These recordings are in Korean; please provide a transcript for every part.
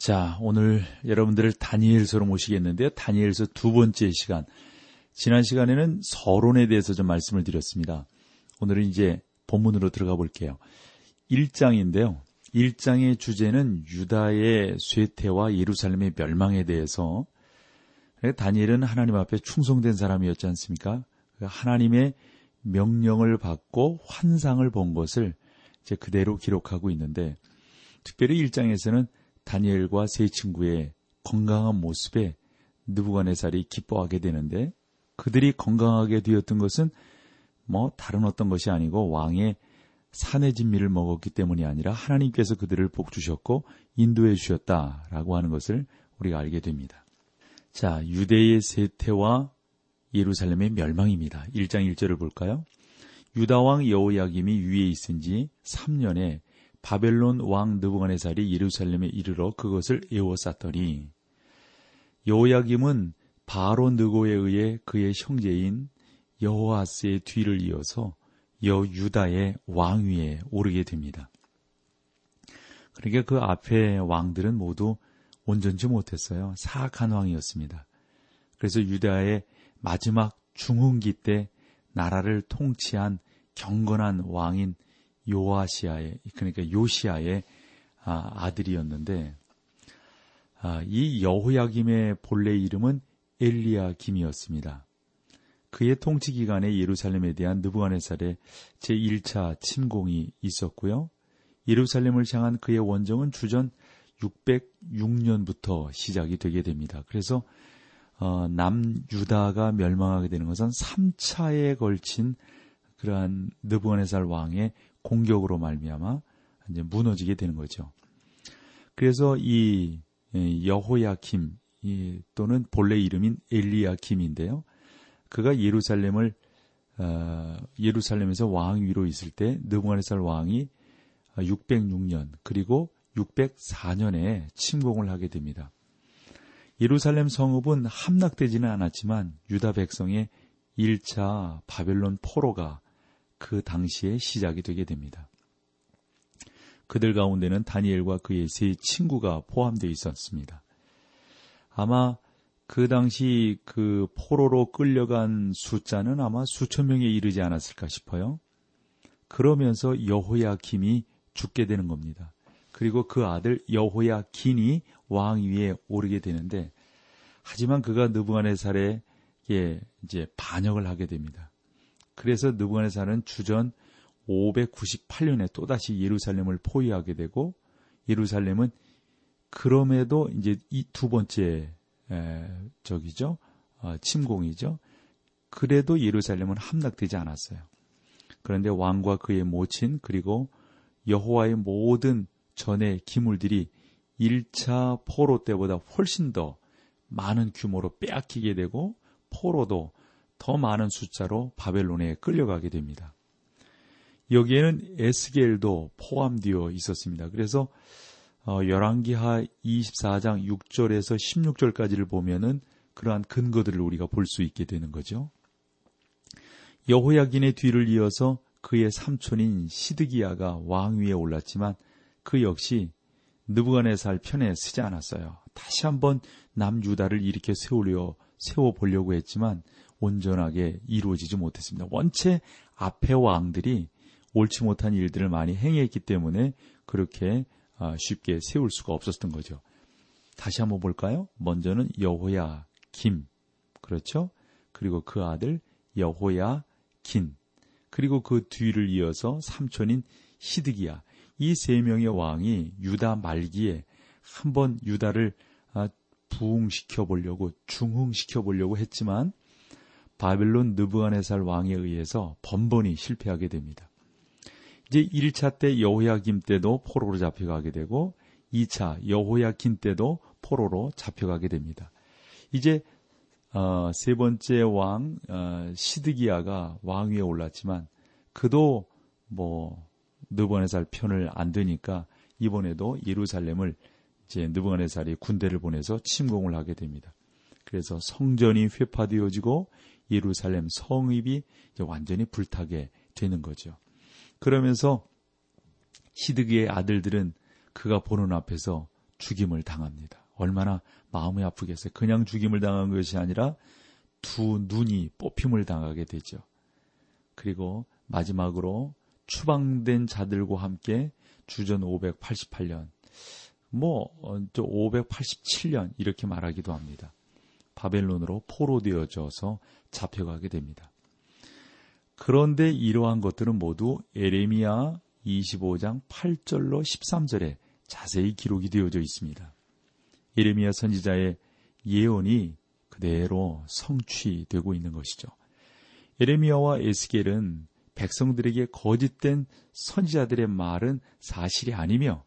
자, 오늘 여러분들을 다니엘서로 모시겠는데요. 다니엘서 두 번째 시간. 지난 시간에는 서론에 대해서 좀 말씀을 드렸습니다. 오늘은 이제 본문으로 들어가 볼게요. 1장인데요. 1장의 주제는 유다의 쇠퇴와 예루살렘의 멸망에 대해서 다니엘은 하나님 앞에 충성된 사람이었지 않습니까? 그 하나님의 명령을 받고 환상을 본 것을 이제 그대로 기록하고 있는데 특별히 1장에서는 다니엘과 세 친구의 건강한 모습에 느부갓네살이 기뻐하게 되는데 그들이 건강하게 되었던 것은 뭐 다른 어떤 것이 아니고 왕의 산의 진미를 먹었기 때문이 아니라 하나님께서 그들을 복 주셨고 인도해 주셨다라고 하는 것을 우리가 알게 됩니다. 자, 유대의 세태와 예루살렘의 멸망입니다. 1장 1절을 볼까요? 유다 왕 여호야김이 위에 있은 지 3년에 바벨론 왕 느부갓네살이 예루살렘에 이르러 그것을 에워쌌더니 여호야김은 바로 느고에 의해 그의 형제인 여호아스의 뒤를 이어서 여유다의 왕위에 오르게 됩니다. 그러니까 그 앞에 왕들은 모두 온전치 못했어요. 사악한 왕이었습니다. 그래서 유다의 마지막 중흥기 때 나라를 통치한 경건한 왕인 요아시아의 그러니까 요시아의 아, 아들이었는데 아, 이 여호야김의 본래 이름은 엘리야김이었습니다. 그의 통치 기간에 예루살렘에 대한 느부갓네살의 제1차 침공이 있었고요. 예루살렘을 향한 그의 원정은 주전 606년부터 시작이 되게 됩니다. 그래서 어, 남유다가 멸망하게 되는 것은 3차에 걸친 그러한 느부갓네살 왕의 공격으로 말미암아 이제 무너지게 되는 거죠. 그래서 이 여호야김 또는 본래 이름인 엘리야김인데요. 그가 예루살렘을 어, 예루살렘에서 왕위로 있을 때 느부갓네살 왕이 606년 그리고 604년에 침공을 하게 됩니다. 예루살렘 성읍은 함락되지는 않았지만 유다 백성의 1차 바벨론 포로가 그 당시에 시작이 되게 됩니다. 그들 가운데는 다니엘과 그의 세 친구가 포함되어 있었습니다. 아마 그 당시 그 포로로 끌려간 숫자는 아마 수천 명에 이르지 않았을까 싶어요. 그러면서 여호야김이 죽게 되는 겁니다. 그리고 그 아들 여호야긴이 왕위에 오르게 되는데 하지만 그가 느부갓네살에 이제 반역을 하게 됩니다. 그래서 느부갓네살은 주전 598년에 또다시 예루살렘을 포위하게 되고 예루살렘은 그럼에도 이제 이 두 번째 에, 저기죠 어, 침공이죠. 그래도 예루살렘은 함락되지 않았어요. 그런데 왕과 그의 모친 그리고 여호와의 모든 전의 기물들이 1차 포로 때보다 훨씬 더 많은 규모로 빼앗기게 되고 포로도 더 많은 숫자로 바벨론에 끌려가게 됩니다. 여기에는 에스겔도 포함되어 있었습니다. 그래서 어, 열왕기하 24장 6절에서 16절까지를 보면은 그러한 근거들을 우리가 볼 수 있게 되는 거죠. 여호야긴의 뒤를 이어서 그의 삼촌인 시드기야가 왕위에 올랐지만 그 역시 느부갓네살 편에 서지 않았어요. 다시 한번 남유다를 일으켜 세우려 세워 보려고 했지만 온전하게 이루어지지 못했습니다. 원체 앞의 왕들이 옳지 못한 일들을 많이 행했기 때문에 그렇게 아, 쉽게 세울 수가 없었던 거죠. 다시 한번 볼까요? 먼저는 여호야 김 그렇죠? 그리고 그 아들 여호야 긴 그리고 그 뒤를 이어서 삼촌인 시드기야 이 세 명의 왕이 유다 말기에 한번 유다를 아, 부흥시켜 보려고 중흥시켜 보려고 했지만 바벨론 느부갓네살 왕에 의해서 번번이 실패하게 됩니다. 이제 1차 때 여호야김 때도 포로로 잡혀가게 되고 2차 여호야긴 때도 포로로 잡혀가게 됩니다. 이제 어, 세 번째 왕 어, 시드기야가 왕 위에 올랐지만 그도 뭐 느부갓네살 편을 안 드니까 이번에도 예루살렘을 이제 느부갓네살이 군대를 보내서 침공을 하게 됩니다. 그래서 성전이 회파되어지고 예루살렘 성읍이 완전히 불타게 되는 거죠. 그러면서 시드기의 아들들은 그가 보는 앞에서 죽임을 당합니다. 얼마나 마음이 아프겠어요. 그냥 죽임을 당한 것이 아니라 두 눈이 뽑힘을 당하게 되죠. 그리고 마지막으로 추방된 자들과 함께 주전 588년, 뭐, 587년 어, 이렇게 말하기도 합니다. 바벨론으로 포로되어져서 잡혀가게 됩니다. 그런데 이러한 것들은 모두 에레미야 25장 8절로 13절에 자세히 기록이 되어져 있습니다. 예레미야 선지자의 예언이 그대로 성취되고 있는 것이죠. 예레미야와 에스겔은 백성들에게 거짓된 선지자들의 말은 사실이 아니며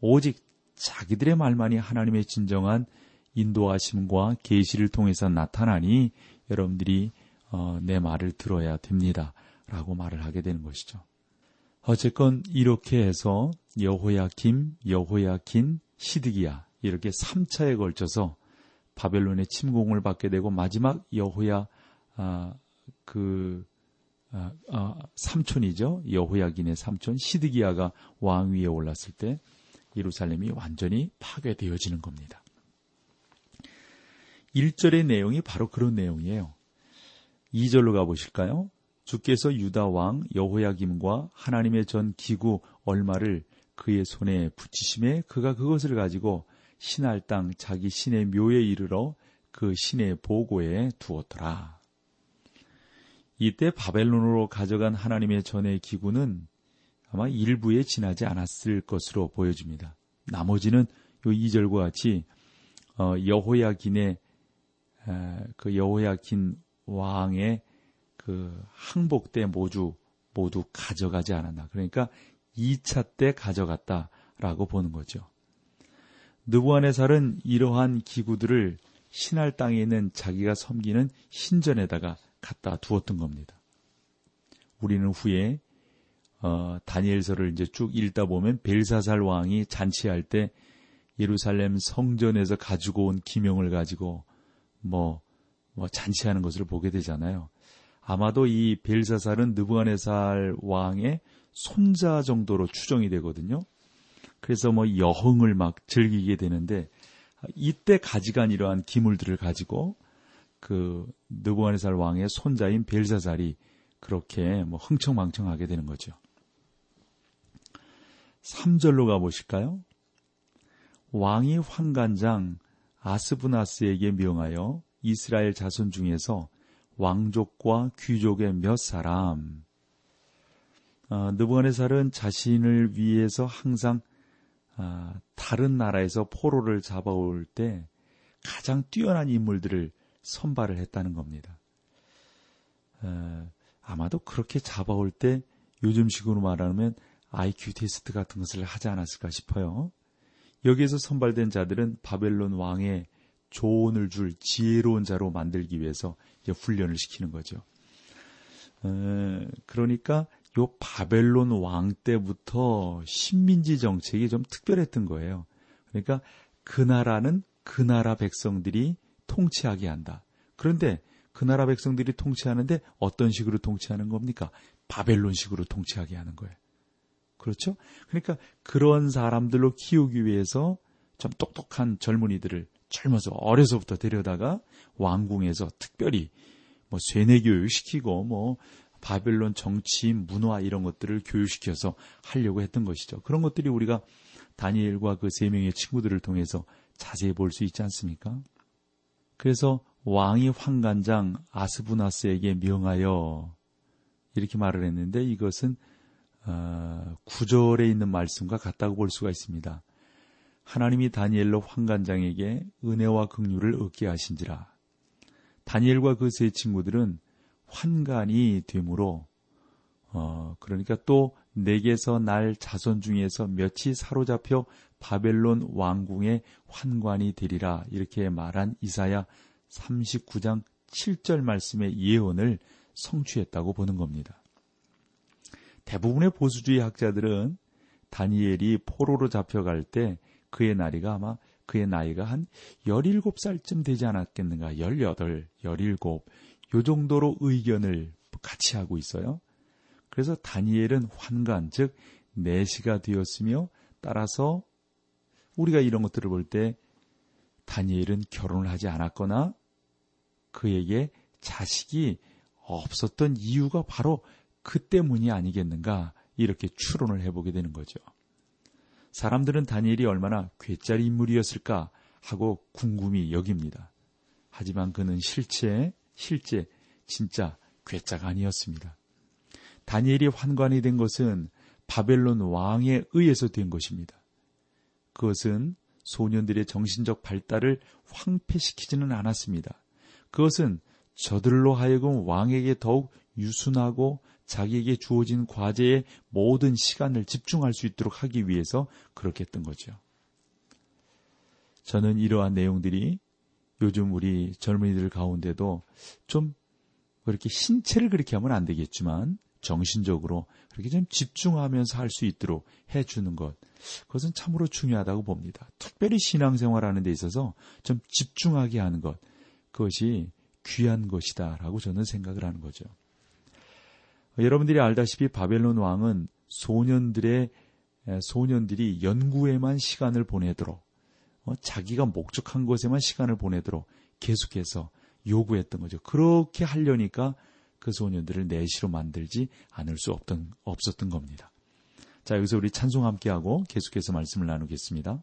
오직 자기들의 말만이 하나님의 진정한 인도하심과 계시를 통해서 나타나니 여러분들이 어, 내 말을 들어야 됩니다. 라고 말을 하게 되는 것이죠. 어쨌건 이렇게 해서 여호야김, 여호야킨, 시드기야 이렇게 3차에 걸쳐서 바벨론의 침공을 받게 되고 마지막 여호야 아, 그 아, 아, 삼촌이죠. 여호야긴의 삼촌 시드기야가 왕 위에 올랐을 때 예루살렘이 완전히 파괴되어지는 겁니다. 1절의 내용이 바로 그런 내용이에요. 2절로 가보실까요? 주께서 유다 왕 여호야김과 하나님의 전 기구 얼마를 그의 손에 붙이심에 그가 그것을 가지고 신할 땅 자기 신의 묘에 이르러 그 신의 보고에 두었더라. 이때 바벨론으로 가져간 하나님의 전의 기구는 아마 일부에 지나지 않았을 것으로 보여집니다. 나머지는 요 2절과 같이 어, 여호야긴의 그 여호야긴 왕의 그 항복 때 모두 모두 가져가지 않았나. 그러니까 2차 때 가져갔다라고 보는 거죠. 느부한의살은 이러한 기구들을 신할 땅에 있는 자기가 섬기는 신전에다가 갖다 두었던 겁니다. 우리는 후에 어, 다니엘서를 이제 쭉 읽다 보면 벨사살 왕이 잔치할 때 예루살렘 성전에서 가지고 온 기명을 가지고 뭐, 뭐 잔치하는 것을 보게 되잖아요. 아마도 이 벨사살은 느부갓네살 왕의 손자 정도로 추정이 되거든요. 그래서 뭐 여흥을 막 즐기게 되는데 이때 가지간 이러한 기물들을 가지고 그 느부갓네살 왕의 손자인 벨사살이 그렇게 뭐 흥청망청하게 되는 거죠. 3절로 가보실까요? 왕이 환관장 아스부나스에게 명하여 이스라엘 자손 중에서 왕족과 귀족의 몇 사람 어, 느부갓네살은 자신을 위해서 항상 어, 다른 나라에서 포로를 잡아올 때 가장 뛰어난 인물들을 선발을 했다는 겁니다. 어, 아마도 그렇게 잡아올 때 요즘식으로 말하면 IQ 테스트 같은 것을 하지 않았을까 싶어요. 여기에서 선발된 자들은 바벨론 왕의 조언을 줄 지혜로운 자로 만들기 위해서 훈련을 시키는 거죠. 에, 그러니까 요 바벨론 왕 때부터 식민지 정책이 좀 특별했던 거예요. 그러니까 그 나라는 그 나라 백성들이 통치하게 한다. 그런데 그 나라 백성들이 통치하는데 어떤 식으로 통치하는 겁니까? 바벨론식으로 통치하게 하는 거예요. 그렇죠? 그러니까 그런 사람들로 키우기 위해서 좀 똑똑한 젊은이들을 젊어서 어려서부터 데려다가 왕궁에서 특별히 뭐 쇠뇌 교육 시키고 뭐 바벨론 정치, 문화 이런 것들을 교육시켜서 하려고 했던 것이죠. 그런 것들이 우리가 다니엘과 그 세 명의 친구들을 통해서 자세히 볼 수 있지 않습니까? 그래서 왕이 황관장 아스부나스에게 명하여 이렇게 말을 했는데 이것은 어, 구절에 있는 말씀과 같다고 볼 수가 있습니다. 하나님이 다니엘로 황관장에게 은혜와 긍휼을 얻게 하신지라. 다니엘과 그 세 친구들은 환관이 되므로 어, 그러니까 또 내게서 날 자손 중에서 몇이 사로잡혀 바벨론 왕궁의 환관이 되리라 이렇게 말한 이사야 39장 7절 말씀의 예언을 성취했다고 보는 겁니다. 대부분의 보수주의 학자들은 다니엘이 포로로 잡혀갈 때 그의 나이가 아마 그의 나이가 한 17살쯤 되지 않았겠는가. 18, 17, 요 정도로 의견을 같이 하고 있어요. 그래서 다니엘은 환관, 즉, 내시가 되었으며 따라서 우리가 이런 것들을 볼 때 다니엘은 결혼을 하지 않았거나 그에게 자식이 없었던 이유가 바로 그 때문이 아니겠는가 이렇게 추론을 해보게 되는 거죠. 사람들은 다니엘이 얼마나 괴짜리 인물이었을까 하고 궁금히 여깁니다. 하지만 그는 실제, 실제, 진짜 괴짜가 아니었습니다. 다니엘이 환관이 된 것은 바벨론 왕에 의해서 된 것입니다. 그것은 소년들의 정신적 발달을 황폐시키지는 않았습니다. 그것은 저들로 하여금 왕에게 더욱 유순하고 자기에게 주어진 과제에 모든 시간을 집중할 수 있도록 하기 위해서 그렇게 했던 거죠. 저는 이러한 내용들이 요즘 우리 젊은이들 가운데도 좀 그렇게 신체를 그렇게 하면 안 되겠지만 정신적으로 그렇게 좀 집중하면서 할 수 있도록 해주는 것. 그것은 참으로 중요하다고 봅니다. 특별히 신앙생활 하는 데 있어서 좀 집중하게 하는 것. 그것이 귀한 것이다라고 저는 생각을 하는 거죠. 여러분들이 알다시피 바벨론 왕은 소년들의 소년들이 연구에만 시간을 보내도록 어, 자기가 목적한 것에만 시간을 보내도록 계속해서 요구했던 거죠. 그렇게 하려니까 그 소년들을 내시로 만들지 않을 수 없던, 없었던 겁니다. 자, 여기서 우리 찬송 함께하고 계속해서 말씀을 나누겠습니다.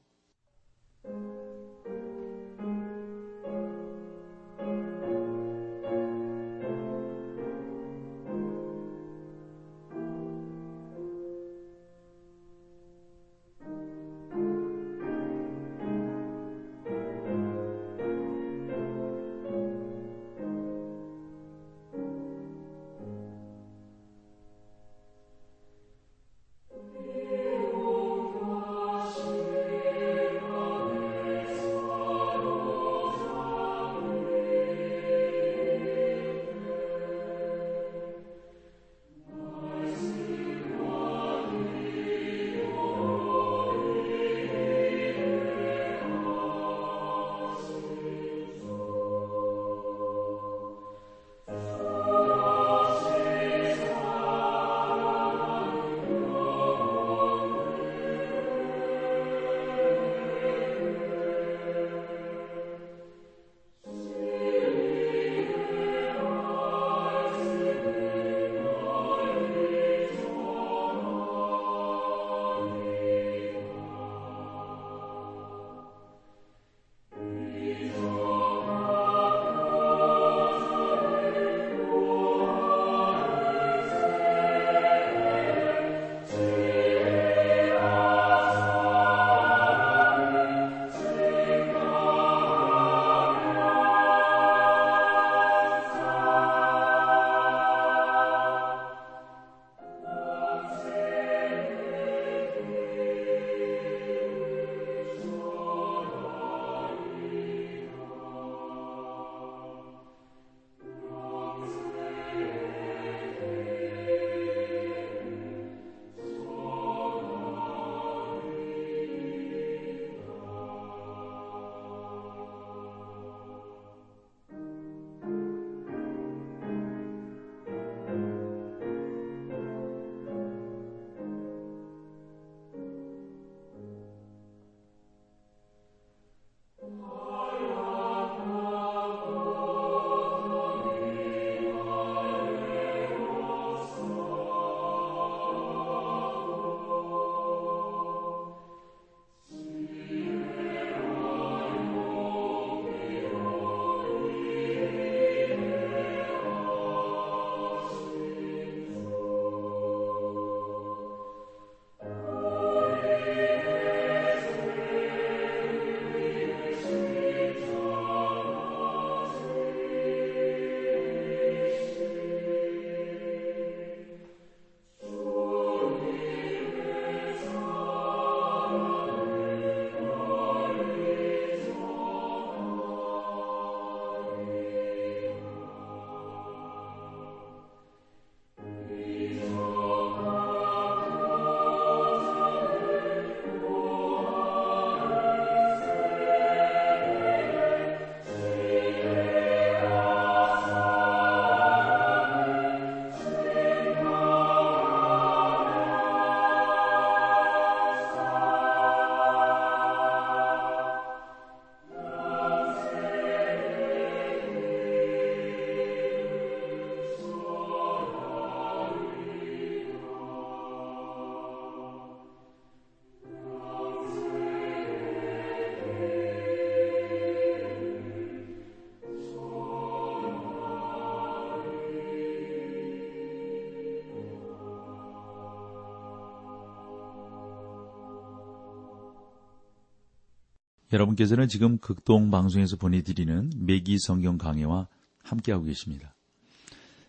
여러분께서는 지금 극동 방송에서 보내드리는 매기 성경 강해와 함께하고 계십니다.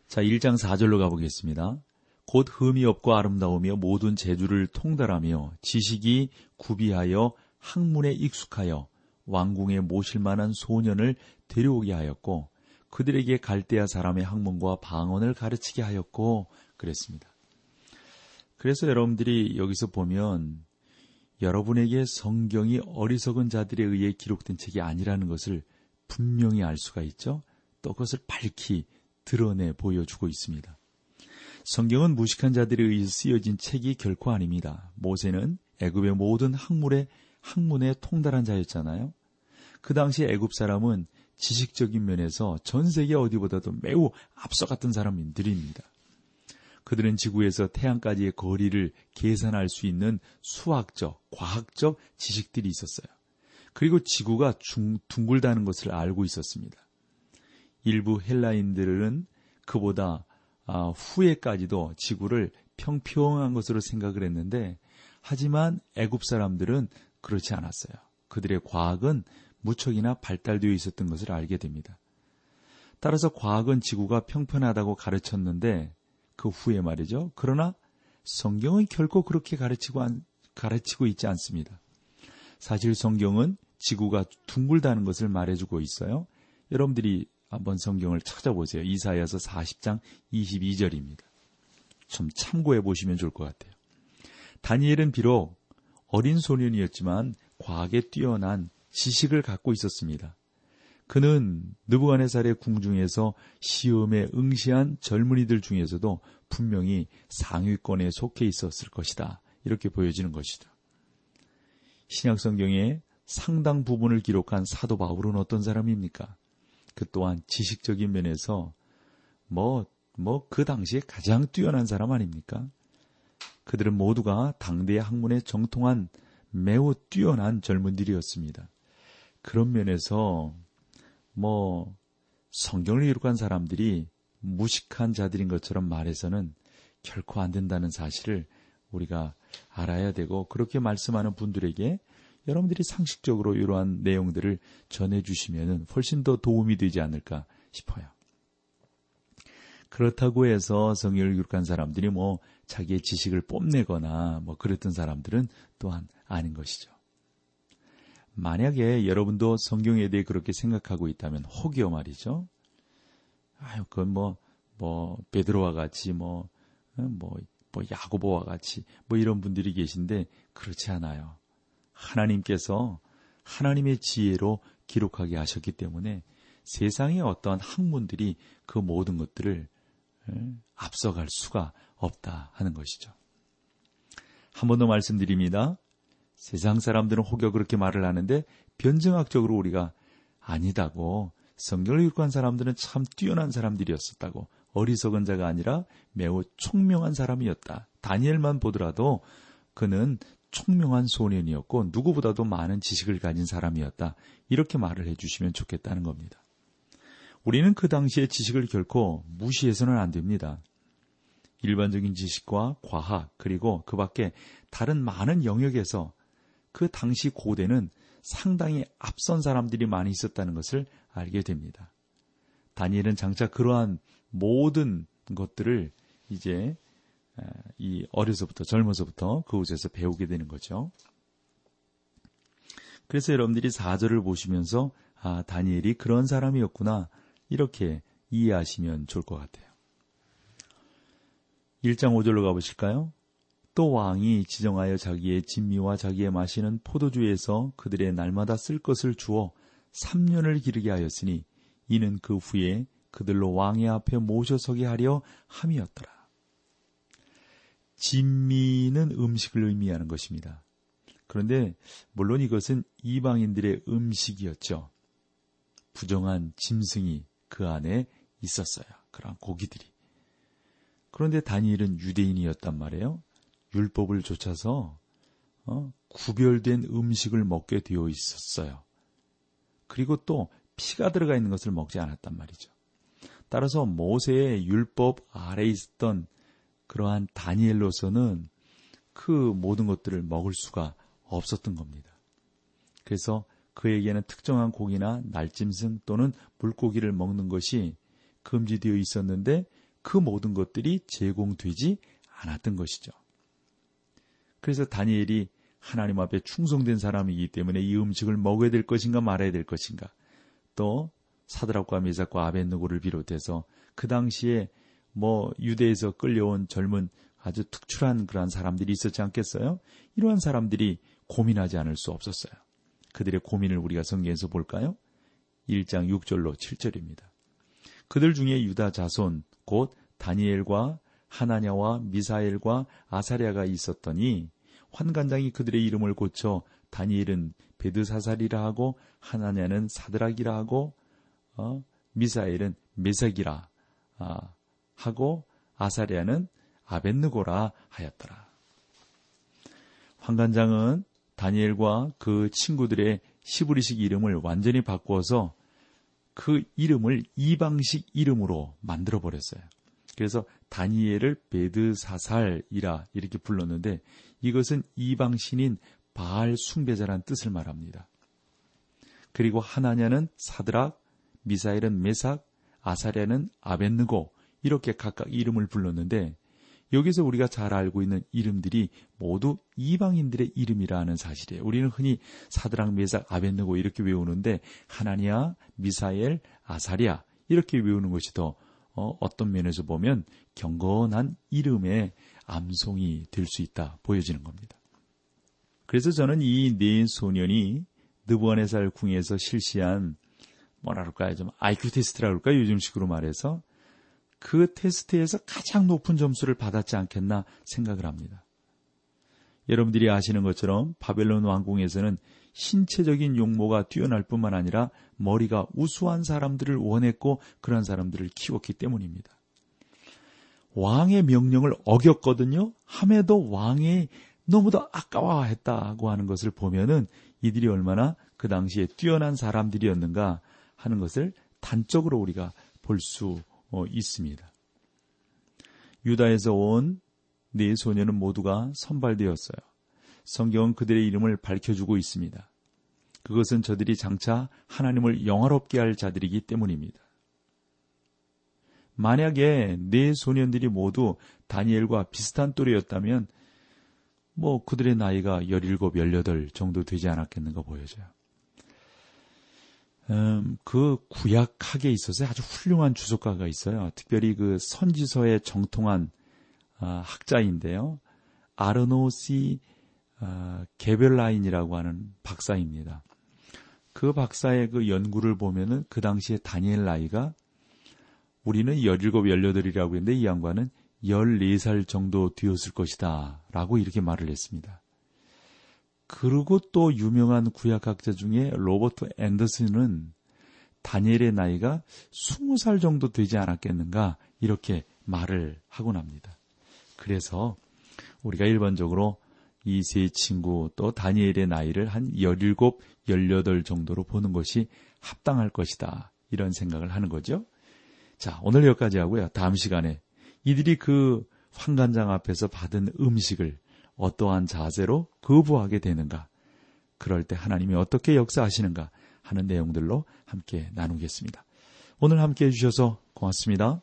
자, 1장 4절로 가보겠습니다. 곧 흠이 없고 아름다우며 모든 재주를 통달하며 지식이 구비하여 학문에 익숙하여 왕궁에 모실 만한 소년을 데려오게 하였고 그들에게 갈대아 사람의 학문과 방언을 가르치게 하였고 그랬습니다. 그래서 여러분들이 여기서 보면 여러분에게 성경이 어리석은 자들에 의해 기록된 책이 아니라는 것을 분명히 알 수가 있죠. 또 그것을 밝히 드러내 보여주고 있습니다. 성경은 무식한 자들에 의해 쓰여진 책이 결코 아닙니다. 모세는 애굽의 모든 학문에 학문에 통달한 자였잖아요. 그 당시 애굽 사람은 지식적인 면에서 전 세계 어디보다도 매우 앞서갔던 사람들입니다. 그들은 지구에서 태양까지의 거리를 계산할 수 있는 수학적, 과학적 지식들이 있었어요. 그리고 지구가 중, 둥글다는 것을 알고 있었습니다. 일부 헬라인들은 그보다 아, 후에까지도 지구를 평평한 것으로 생각을 했는데 하지만 애굽 사람들은 그렇지 않았어요. 그들의 과학은 무척이나 발달되어 있었던 것을 알게 됩니다. 따라서 과학은 지구가 평평하다고 가르쳤는데 그 후에 말이죠. 그러나 성경은 결코 그렇게 가르치고, 안, 가르치고 있지 않습니다. 사실 성경은 지구가 둥글다는 것을 말해주고 있어요. 여러분들이 한번 성경을 찾아보세요. 이사야서 40장 22절입니다. 좀 참고해 보시면 좋을 것 같아요. 다니엘은 비록 어린 소년이었지만 과학에 뛰어난 지식을 갖고 있었습니다. 그는 느부갓네살의 궁중에서 시험에 응시한 젊은이들 중에서도 분명히 상위권에 속해 있었을 것이다. 이렇게 보여지는 것이다. 신약 성경의 상당 부분을 기록한 사도 바울은 어떤 사람입니까? 그 또한 지식적인 면에서 뭐, 뭐, 그 당시에 가장 뛰어난 사람 아닙니까? 그들은 모두가 당대의 학문에 정통한 매우 뛰어난 젊은들이었습니다. 그런 면에서 뭐 성경을 기록한 사람들이 무식한 자들인 것처럼 말해서는 결코 안 된다는 사실을 우리가 알아야 되고 그렇게 말씀하는 분들에게 여러분들이 상식적으로 이러한 내용들을 전해주시면 훨씬 더 도움이 되지 않을까 싶어요. 그렇다고 해서 성경을 기록한 사람들이 뭐 자기의 지식을 뽐내거나 뭐 그랬던 사람들은 또한 아닌 것이죠. 만약에 여러분도 성경에 대해 그렇게 생각하고 있다면 혹여 말이죠. 아유, 그건 뭐, 뭐, 베드로와 같이 뭐, 어, 뭐, 뭐, 야고보와 같이 뭐 이런 분들이 계신데 그렇지 않아요. 하나님께서 하나님의 지혜로 기록하게 하셨기 때문에 세상의 어떠한 학문들이 그 모든 것들을 어, 앞서갈 수가 없다 하는 것이죠. 한 번 더 말씀드립니다. 세상 사람들은 혹여 그렇게 말을 하는데 변증학적으로 우리가 아니다고 성경을 읽고 한 사람들은 참 뛰어난 사람들이었었다고 어리석은 자가 아니라 매우 총명한 사람이었다. 다니엘만 보더라도 그는 총명한 소년이었고 누구보다도 많은 지식을 가진 사람이었다. 이렇게 말을 해주시면 좋겠다는 겁니다. 우리는 그 당시의 지식을 결코 무시해서는 안 됩니다. 일반적인 지식과 과학 그리고 그 밖에 다른 많은 영역에서 그 당시 고대는 상당히 앞선 사람들이 많이 있었다는 것을 알게 됩니다. 다니엘은 장차 그러한 모든 것들을 이제 이 어려서부터 젊어서부터 그 곳에서 배우게 되는 거죠. 그래서 여러분들이 4절을 보시면서 아 다니엘이 그런 사람이었구나 이렇게 이해하시면 좋을 것 같아요. 1장 5절로 가보실까요? 또 왕이 지정하여 자기의 진미와 자기의 마시는 포도주에서 그들의 날마다 쓸 것을 주어 3년을 기르게 하였으니 이는 그 후에 그들로 왕의 앞에 모셔서게 하려 함이었더라. 진미는 음식을 의미하는 것입니다. 그런데 물론 이것은 이방인들의 음식이었죠. 부정한 짐승이 그 안에 있었어요. 그런 고기들이. 그런데 다니엘은 유대인이었단 말이에요. 율법을 좇아서 어, 구별된 음식을 먹게 되어 있었어요. 그리고 또 피가 들어가 있는 것을 먹지 않았단 말이죠. 따라서 모세의 율법 아래 있었던 그러한 다니엘로서는 그 모든 것들을 먹을 수가 없었던 겁니다. 그래서 그에게는 특정한 고기나 날짐승 또는 물고기를 먹는 것이 금지되어 있었는데 그 모든 것들이 제공되지 않았던 것이죠. 그래서 다니엘이 하나님 앞에 충성된 사람이기 때문에 이 음식을 먹어야 될 것인가 말아야 될 것인가 또 사드락과 메삭과 아벤누고를 비롯해서 그 당시에 뭐 유대에서 끌려온 젊은 아주 특출한 그러한 사람들이 있었지 않겠어요? 이러한 사람들이 고민하지 않을 수 없었어요. 그들의 고민을 우리가 성경에서 볼까요? 1장 6절로 7절입니다. 그들 중에 유다 자손 곧 다니엘과 하나냐와 미사엘과 아사랴가 있었더니 환관장이 그들의 이름을 고쳐 다니엘은 베드사살이라 하고 하나냐는 사드락이라 하고 어, 미사엘은 메색이라 아, 하고 아사랴는 아벤느고라 하였더라. 환관장은 다니엘과 그 친구들의 시브리식 이름을 완전히 바꾸어서 그 이름을 이방식 이름으로 만들어 버렸어요. 그래서 다니엘을 베드사살이라 이렇게 불렀는데 이것은 이방신인 바알 숭배자란 뜻을 말합니다. 그리고 하나냐는 사드락, 미사일은 메삭, 아사랴는 아벤느고 이렇게 각각 이름을 불렀는데 여기서 우리가 잘 알고 있는 이름들이 모두 이방인들의 이름이라는 사실이에요. 우리는 흔히 사드락, 메삭, 아벤느고 이렇게 외우는데 하나니아, 미사엘, 아사랴 이렇게 외우는 것이 더 어, 떤 면에서 보면 경건한 이름의 암송이 될 수 있다 보여지는 겁니다. 그래서 저는 이 네 소년이 느부한네살 궁에서 실시한 뭐라 그럴까요? 좀 IQ 테스트라 그럴까? 요즘식으로 말해서 그 테스트에서 가장 높은 점수를 받았지 않겠나 생각을 합니다. 여러분들이 아시는 것처럼 바벨론 왕궁에서는 신체적인 용모가 뛰어날 뿐만 아니라 머리가 우수한 사람들을 원했고 그런 사람들을 키웠기 때문입니다. 왕의 명령을 어겼거든요. 함에도 왕이 너무도 아까워했다고 하는 것을 보면은 이들이 얼마나 그 당시에 뛰어난 사람들이었는가 하는 것을 단적으로 우리가 볼수 어, 있습니다. 유다에서 온 네 소녀는 모두가 선발되었어요. 성경은 그들의 이름을 밝혀주고 있습니다. 그것은 저들이 장차 하나님을 영화롭게 할 자들이기 때문입니다. 만약에 네 소년들이 모두 다니엘과 비슷한 또래였다면 뭐 그들의 나이가 17, 18 정도 되지 않았겠는가 보여져요. 음, 그 구약학에 있어서 아주 훌륭한 주석가가 있어요. 특별히 그 선지서에 정통한 아, 학자인데요. 아르노시 아, 게벨라인이라고 하는 박사입니다. 그 박사의 그 연구를 보면은 그 당시에 다니엘 나이가 우리는 17, 18이라고 했는데 이 양반은 14살 정도 되었을 것이다. 라고 이렇게 말을 했습니다. 그리고 또 유명한 구약학자 중에 로버트 앤더슨은 다니엘의 나이가 20살 정도 되지 않았겠는가 이렇게 말을 하곤 합니다. 그래서 우리가 일반적으로 이 세 친구 또 다니엘의 나이를 한 17, 18 정도로 보는 것이 합당할 것이다. 이런 생각을 하는 거죠. 자, 오늘 여기까지 하고요. 다음 시간에 이들이 그 환관장 앞에서 받은 음식을 어떠한 자세로 거부하게 되는가, 그럴 때 하나님이 어떻게 역사하시는가 하는 내용들로 함께 나누겠습니다. 오늘 함께 해주셔서 고맙습니다.